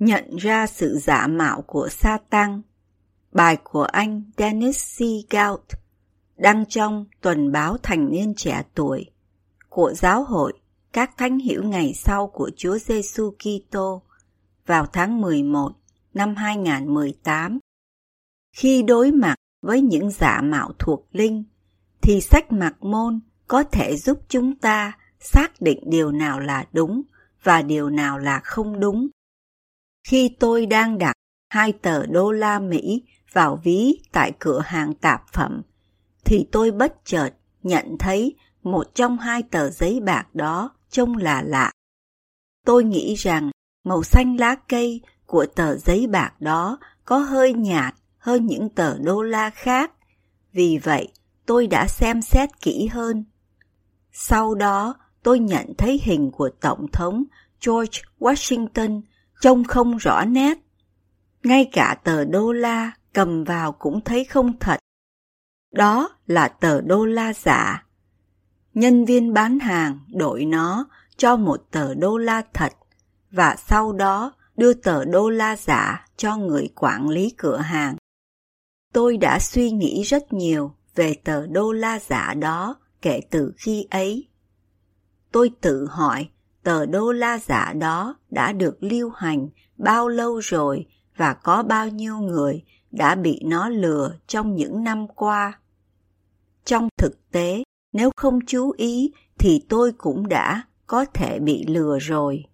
Nhận ra sự giả mạo của sa tăng bài của anh dennis c gout đăng trong tuần báo thành niên trẻ tuổi của giáo hội các thánh hiểu ngày sau của Chúa Giêsu Kitô vào tháng 11 năm 2018. Khi đối mặt với những giả mạo thuộc linh, thì sách mặc môn có thể giúp chúng ta xác định điều nào là đúng và điều nào là không đúng khi tôi đang đặt hai tờ đô la Mỹ vào ví tại cửa hàng tạp phẩm, thì tôi bất chợt nhận thấy một trong hai tờ giấy bạc đó trông là lạ. Tôi nghĩ rằng màu xanh lá cây của tờ giấy bạc đó có hơi nhạt hơn những tờ đô la khác. Vì vậy, tôi đã xem xét kỹ hơn. Sau đó, tôi nhận thấy hình của Tổng thống George Washington trông không rõ nét. Ngay cả tờ đô la cầm vào cũng thấy không thật. Đó là tờ đô la giả. Nhân viên bán hàng đổi nó cho một tờ đô la thật và sau đó đưa tờ đô la giả cho người quản lý cửa hàng. Tôi đã suy nghĩ rất nhiều về tờ đô la giả đó kể từ khi ấy. Tôi tự hỏi tờ đô la giả đó đã được lưu hành bao lâu rồi và có bao nhiêu người đã bị nó lừa trong những năm qua. Trong thực tế, nếu không chú ý thì tôi cũng đã có thể bị lừa rồi.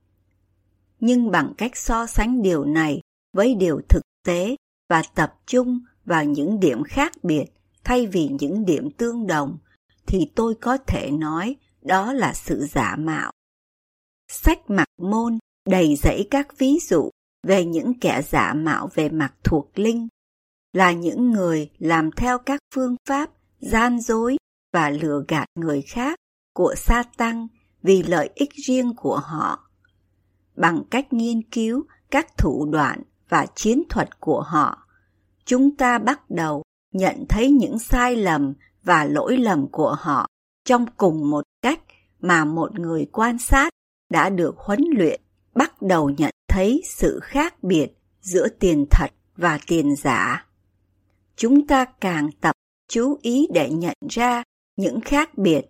Nhưng bằng cách so sánh điều này với điều thực tế và tập trung vào những điểm khác biệt thay vì những điểm tương đồng thì tôi có thể nói đó là sự giả mạo Sách mặt môn đầy dẫy các ví dụ về những kẻ giả mạo về mặt thuộc linh, là những người làm theo các phương pháp gian dối và lừa gạt người khác của sa tăng vì lợi ích riêng của họ. Bằng cách nghiên cứu các thủ đoạn và chiến thuật của họ, chúng ta bắt đầu nhận thấy những sai lầm và lỗi lầm của họ trong cùng một cách mà một người quan sát đã được huấn luyện, bắt đầu nhận thấy sự khác biệt giữa tiền thật và tiền giả. Chúng ta càng tập chú ý để nhận ra những khác biệt,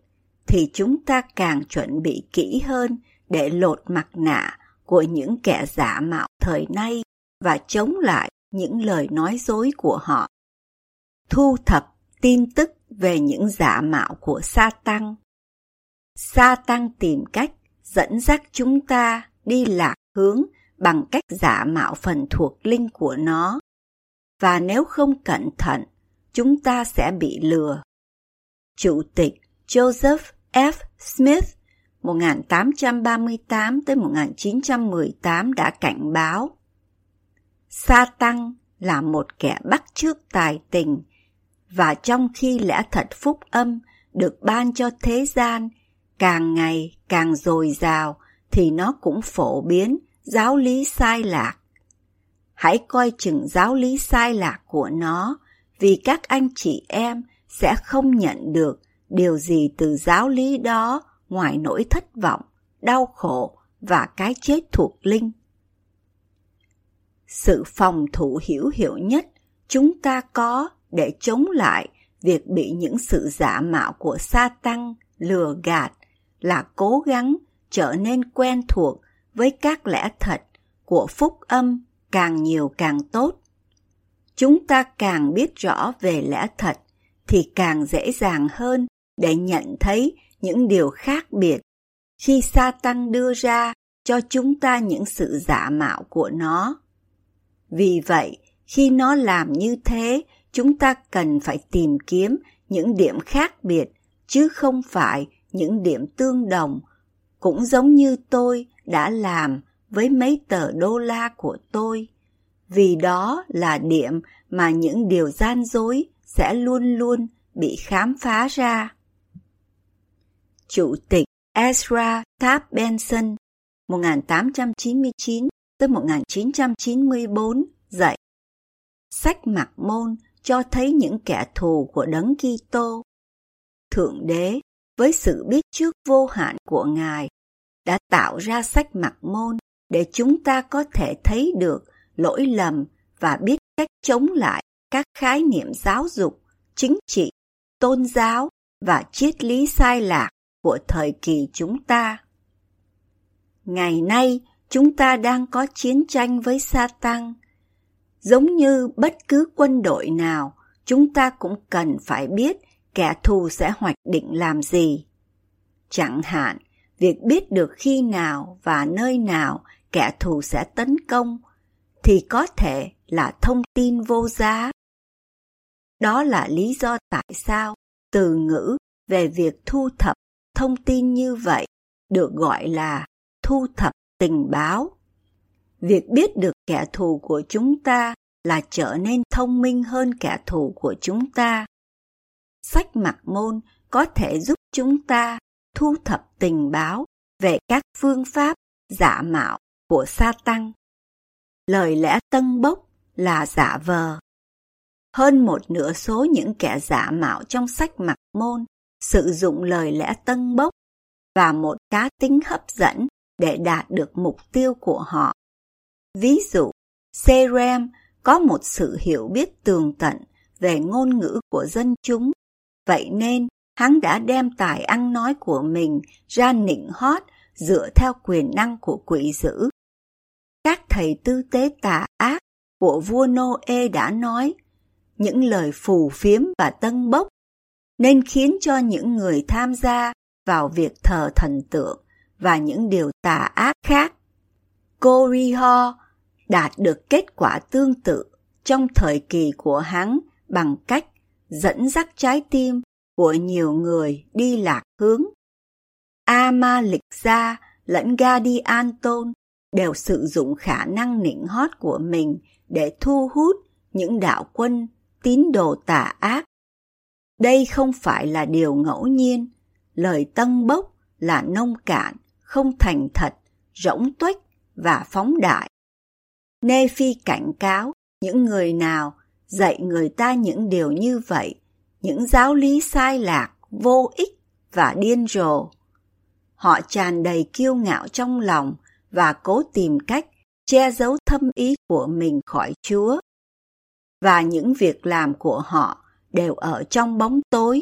thì chúng ta càng chuẩn bị kỹ hơn để lột mặt nạ của những kẻ giả mạo thời nay và chống lại những lời nói dối của họ. Thu thập tin tức về những giả mạo của sa tăng. Sa tăng tìm cách dẫn dắt chúng ta đi lạc hướng bằng cách giả mạo phần thuộc linh của nó. Và nếu không cẩn thận, chúng ta sẽ bị lừa. Chủ tịch Joseph F. Smith 1838 tới 1918 đã cảnh báo Sa tăng là một kẻ bắt chước tài tình và trong khi lẽ thật phúc âm được ban cho thế gian càng ngày càng dồi dào thì nó cũng phổ biến giáo lý sai lạc. Hãy coi chừng giáo lý sai lạc của nó vì các anh chị em sẽ không nhận được điều gì từ giáo lý đó ngoài nỗi thất vọng, đau khổ và cái chết thuộc linh. Sự phòng thủ hữu hiệu nhất chúng ta có để chống lại việc bị những sự giả mạo của sa tăng lừa gạt là cố gắng trở nên quen thuộc với các lẽ thật của phúc âm càng nhiều càng tốt. Chúng ta càng biết rõ về lẽ thật thì càng dễ dàng hơn để nhận thấy những điều khác biệt khi sa tăng đưa ra cho chúng ta những sự giả mạo của nó. Vì vậy, khi nó làm như thế, chúng ta cần phải tìm kiếm những điểm khác biệt chứ không phải những điểm tương đồng, cũng giống như tôi đã làm với mấy tờ đô la của tôi, vì đó là điểm mà những điều gian dối sẽ luôn luôn bị khám phá ra. Chủ tịch Ezra Taft Benson 1899 tới 1994 dạy Sách mặc môn cho thấy những kẻ thù của đấng Kitô. Thượng đế với sự biết trước vô hạn của Ngài đã tạo ra sách mặc môn để chúng ta có thể thấy được lỗi lầm và biết cách chống lại các khái niệm giáo dục, chính trị, tôn giáo và triết lý sai lạc của thời kỳ chúng ta. Ngày nay, chúng ta đang có chiến tranh với Satan. Giống như bất cứ quân đội nào, chúng ta cũng cần phải biết kẻ thù sẽ hoạch định làm gì. Chẳng hạn, việc biết được khi nào và nơi nào kẻ thù sẽ tấn công thì có thể là thông tin vô giá. Đó là lý do tại sao từ ngữ về việc thu thập thông tin như vậy được gọi là thu thập tình báo. Việc biết được kẻ thù của chúng ta là trở nên thông minh hơn kẻ thù của chúng ta. Sách mặc môn có thể giúp chúng ta thu thập tình báo về các phương pháp giả mạo của sa tăng. Lời lẽ tân bốc là giả vờ. Hơn một nửa số những kẻ giả mạo trong sách mặc môn sử dụng lời lẽ tân bốc và một cá tính hấp dẫn để đạt được mục tiêu của họ. Ví dụ, Serem có một sự hiểu biết tường tận về ngôn ngữ của dân chúng, vậy nên, hắn đã đem tài ăn nói của mình ra nịnh hót dựa theo quyền năng của quỷ dữ. Các thầy tư tế tà ác của vua Noe đã nói, những lời phù phiếm và tân bốc nên khiến cho những người tham gia vào việc thờ thần tượng và những điều tà ác khác. Coriho đạt được kết quả tương tự trong thời kỳ của hắn bằng cách dẫn dắt trái tim của nhiều người đi lạc hướng. Ama lịch gia lẫn Gadi Anton đều sử dụng khả năng nịnh hót của mình để thu hút những đạo quân tín đồ tà ác. Đây không phải là điều ngẫu nhiên, lời tân bốc là nông cạn, không thành thật, rỗng tuếch và phóng đại. Nephi cảnh cáo những người nào dạy người ta những điều như vậy, những giáo lý sai lạc, vô ích và điên rồ. Họ tràn đầy kiêu ngạo trong lòng và cố tìm cách che giấu thâm ý của mình khỏi Chúa. Và những việc làm của họ đều ở trong bóng tối.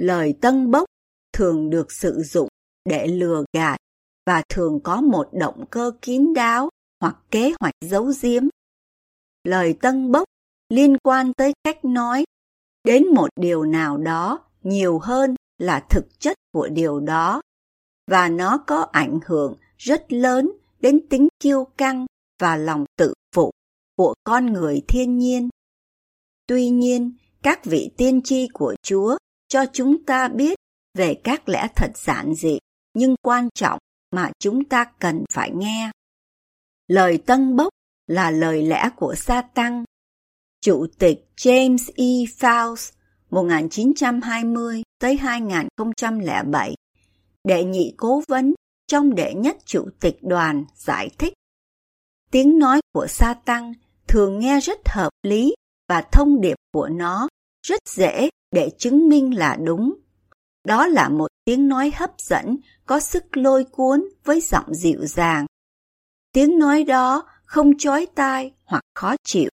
Lời tân bốc thường được sử dụng để lừa gạt và thường có một động cơ kín đáo hoặc kế hoạch giấu giếm. Lời tân bốc liên quan tới cách nói đến một điều nào đó nhiều hơn là thực chất của điều đó và nó có ảnh hưởng rất lớn đến tính kiêu căng và lòng tự phụ của con người thiên nhiên. Tuy nhiên, các vị tiên tri của Chúa cho chúng ta biết về các lẽ thật giản dị nhưng quan trọng mà chúng ta cần phải nghe. Lời tân bốc là lời lẽ của sa tăng. Chủ tịch James E. Fowles 1920 tới 2007 đệ nhị cố vấn trong đệ nhất chủ tịch đoàn giải thích. Tiếng nói của sa tăng thường nghe rất hợp lý và thông điệp của nó rất dễ để chứng minh là đúng. Đó là một tiếng nói hấp dẫn, có sức lôi cuốn với giọng dịu dàng. Tiếng nói đó không chói tai hoặc khó chịu.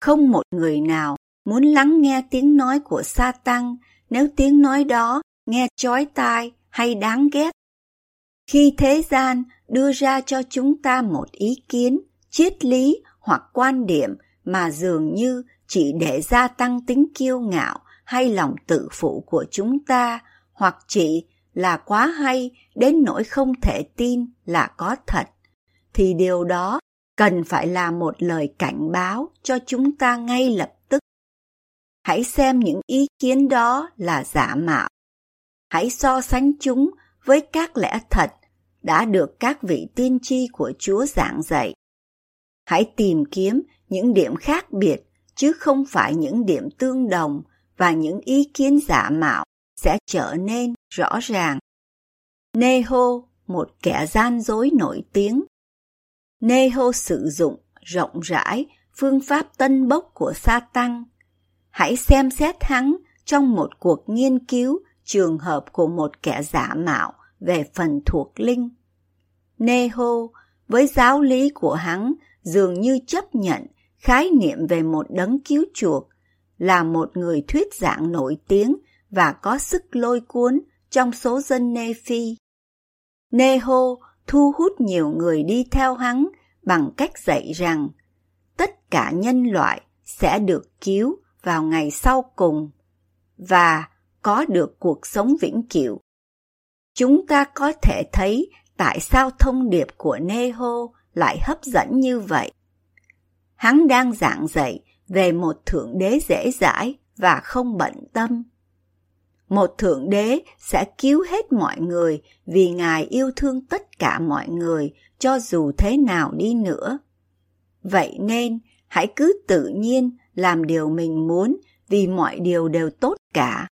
Không một người nào muốn lắng nghe tiếng nói của sa tăng nếu tiếng nói đó nghe chói tai hay đáng ghét. Khi thế gian đưa ra cho chúng ta một ý kiến, triết lý hoặc quan điểm mà dường như chỉ để gia tăng tính kiêu ngạo hay lòng tự phụ của chúng ta hoặc chỉ là quá hay đến nỗi không thể tin là có thật thì điều đó cần phải là một lời cảnh báo cho chúng ta ngay lập tức hãy xem những ý kiến đó là giả mạo. Hãy so sánh chúng với các lẽ thật đã được các vị tiên tri của Chúa giảng dạy. Hãy tìm kiếm những điểm khác biệt chứ không phải những điểm tương đồng và những ý kiến giả mạo sẽ trở nên rõ ràng. Neho, một kẻ gian dối nổi tiếng. Neho sử dụng rộng rãi phương pháp tân bốc của sa tăng. Hãy xem xét hắn trong một cuộc nghiên cứu trường hợp của một kẻ giả mạo về phần thuộc linh. Neho, với giáo lý của hắn, dường như chấp nhận khái niệm về một đấng cứu chuộc, là một người thuyết giảng nổi tiếng và có sức lôi cuốn trong số dân Nephi. Neho thu hút nhiều người đi theo hắn bằng cách dạy rằng, tất cả nhân loại sẽ được cứu vào ngày sau cùng và có được cuộc sống vĩnh cửu. Chúng ta có thể thấy tại sao thông điệp của Neho lại hấp dẫn như vậy. Hắn đang giảng dạy về một thượng đế dễ dãi và không bận tâm. Một thượng đế sẽ cứu hết mọi người vì Ngài yêu thương tất cả mọi người cho dù thế nào đi nữa. Vậy nên, hãy cứ tự nhiên làm điều mình muốn vì mọi điều đều tốt cả.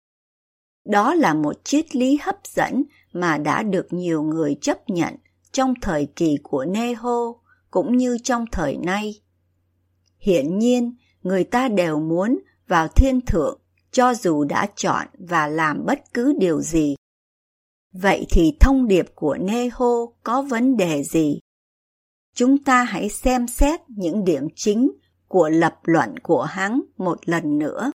Đó là một triết lý hấp dẫn mà đã được nhiều người chấp nhận trong thời kỳ của Neho cũng như trong thời nay. Hiển nhiên, người ta đều muốn vào thiên thượng cho dù đã chọn và làm bất cứ điều gì. Vậy thì thông điệp của Neho có vấn đề gì? Chúng ta hãy xem xét những điểm chính của lập luận của hắn một lần nữa.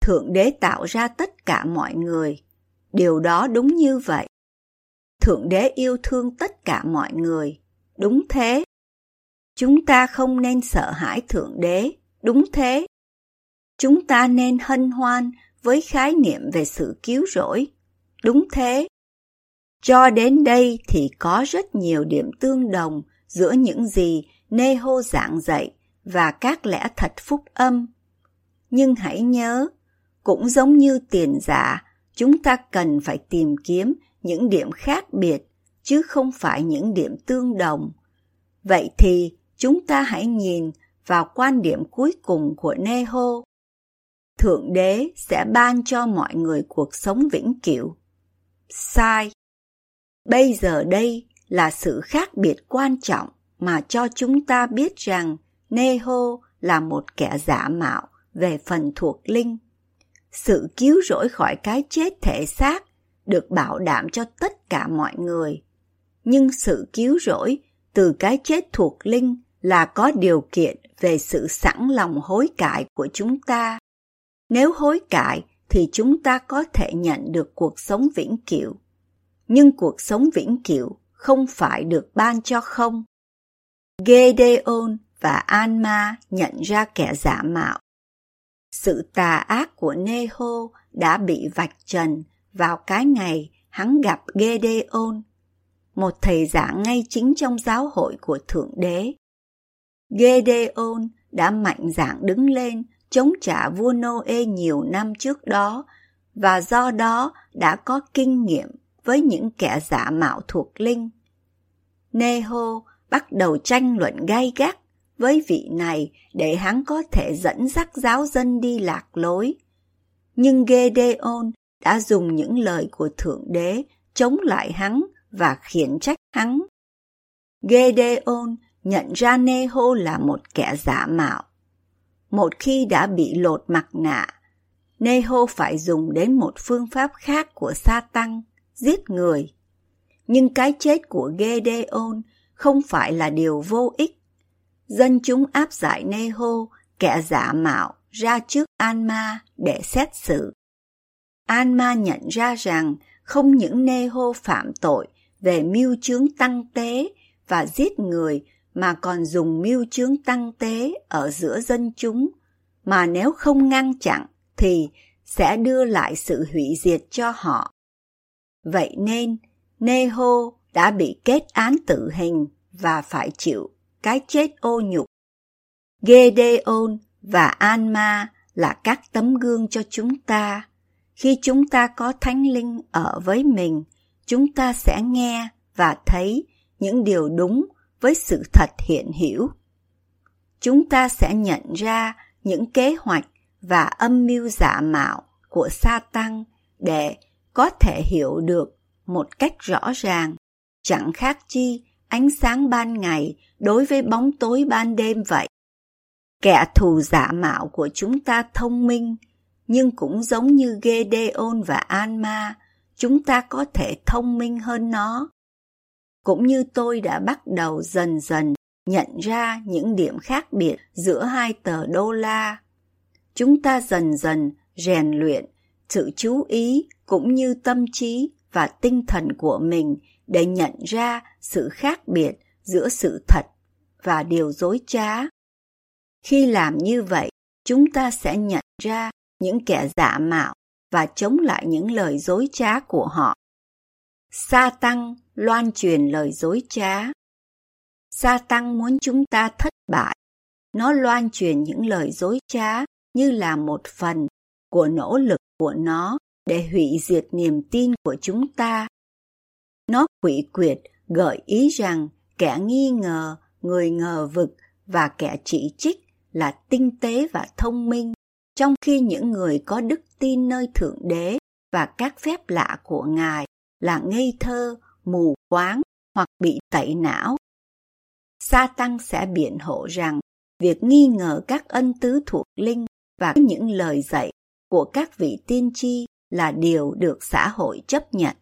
Thượng đế tạo ra tất cả mọi người. Điều đó đúng như vậy. Thượng đế yêu thương tất cả mọi người. Đúng thế. Chúng ta không nên sợ hãi Thượng đế. Đúng thế. Chúng ta nên hân hoan với khái niệm về sự cứu rỗi. Đúng thế. Cho đến đây thì có rất nhiều điểm tương đồng giữa những gì Neho giảng dạy và các lẽ thật phúc âm. Nhưng hãy nhớ, cũng giống như tiền giả, chúng ta cần phải tìm kiếm những điểm khác biệt, chứ không phải những điểm tương đồng. Vậy thì chúng ta hãy nhìn vào quan điểm cuối cùng của Neho. Thượng đế sẽ ban cho mọi người cuộc sống vĩnh cửu. Sai. Bây giờ đây là sự khác biệt quan trọng mà cho chúng ta biết rằng Neho là một kẻ giả mạo về phần thuộc linh. Sự cứu rỗi khỏi cái chết thể xác được bảo đảm cho tất cả mọi người. Nhưng sự cứu rỗi từ cái chết thuộc linh là có điều kiện về sự sẵn lòng hối cải của chúng ta. Nếu hối cải thì chúng ta có thể nhận được cuộc sống vĩnh cửu. Nhưng cuộc sống vĩnh cửu không phải được ban cho không. Gedeon và Anma nhận ra kẻ giả mạo. Sự tà ác của Neho đã bị vạch trần vào cái ngày hắn gặp Gedeon, một thầy giảng ngay chính trong giáo hội của Thượng Đế. Gedeon đã mạnh dạn đứng lên chống trả vua Noe nhiều năm trước đó và do đó đã có kinh nghiệm với những kẻ giả mạo thuộc linh. Neho bắt đầu tranh luận gay gắt với vị này để hắn có thể dẫn dắt giáo dân đi lạc lối. Nhưng Gedeon đã dùng những lời của Thượng Đế chống lại hắn và khiển trách hắn. Gedeon nhận ra Neho là một kẻ giả mạo. Một khi đã bị lột mặt nạ, Neho phải dùng đến một phương pháp khác của sa tăng, giết người. Nhưng cái chết của Gedeon không phải là điều vô ích. Dân chúng áp giải Neho, kẻ giả mạo, ra trước Anma để xét xử. Anma nhận ra rằng không những Neho phạm tội về mưu chướng tăng tế và giết người mà còn dùng mưu chướng tăng tế ở giữa dân chúng, mà nếu không ngăn chặn thì sẽ đưa lại sự hủy diệt cho họ. Vậy nên, Neho đã bị kết án tử hình và phải chịu cái chết ô nhục. Gedeon và Anma là các tấm gương cho chúng ta. Khi chúng ta có thánh linh ở với mình, chúng ta sẽ nghe và thấy những điều đúng với sự thật hiện hữu. Chúng ta sẽ nhận ra những kế hoạch và âm mưu giả mạo của sa tăng để có thể hiểu được một cách rõ ràng, chẳng khác chi ánh sáng ban ngày đối với bóng tối ban đêm vậy. Kẻ thù giả mạo của chúng ta thông minh, nhưng cũng giống như Gedeon và Anma, chúng ta có thể thông minh hơn nó. Cũng như tôi đã bắt đầu dần dần nhận ra những điểm khác biệt giữa hai tờ đô la. Chúng ta dần dần rèn luyện sự chú ý cũng như tâm trí và tinh thần của mình để nhận ra sự khác biệt giữa sự thật và điều dối trá. Khi làm như vậy, chúng ta sẽ nhận ra những kẻ giả mạo và chống lại những lời dối trá của họ. Sa tăng loan truyền lời dối trá. Sa tăng muốn chúng ta thất bại. Nó loan truyền những lời dối trá như là một phần của nỗ lực của nó để hủy diệt niềm tin của chúng ta. Nó quỷ quyệt gợi ý rằng kẻ nghi ngờ, người ngờ vực và kẻ chỉ trích là tinh tế và thông minh, trong khi những người có đức tin nơi Thượng Đế và các phép lạ của Ngài là ngây thơ, mù quáng hoặc bị tẩy não. Sa tăng sẽ biện hộ rằng việc nghi ngờ các ân tứ thuộc linh và những lời dạy của các vị tiên tri là điều được xã hội chấp nhận.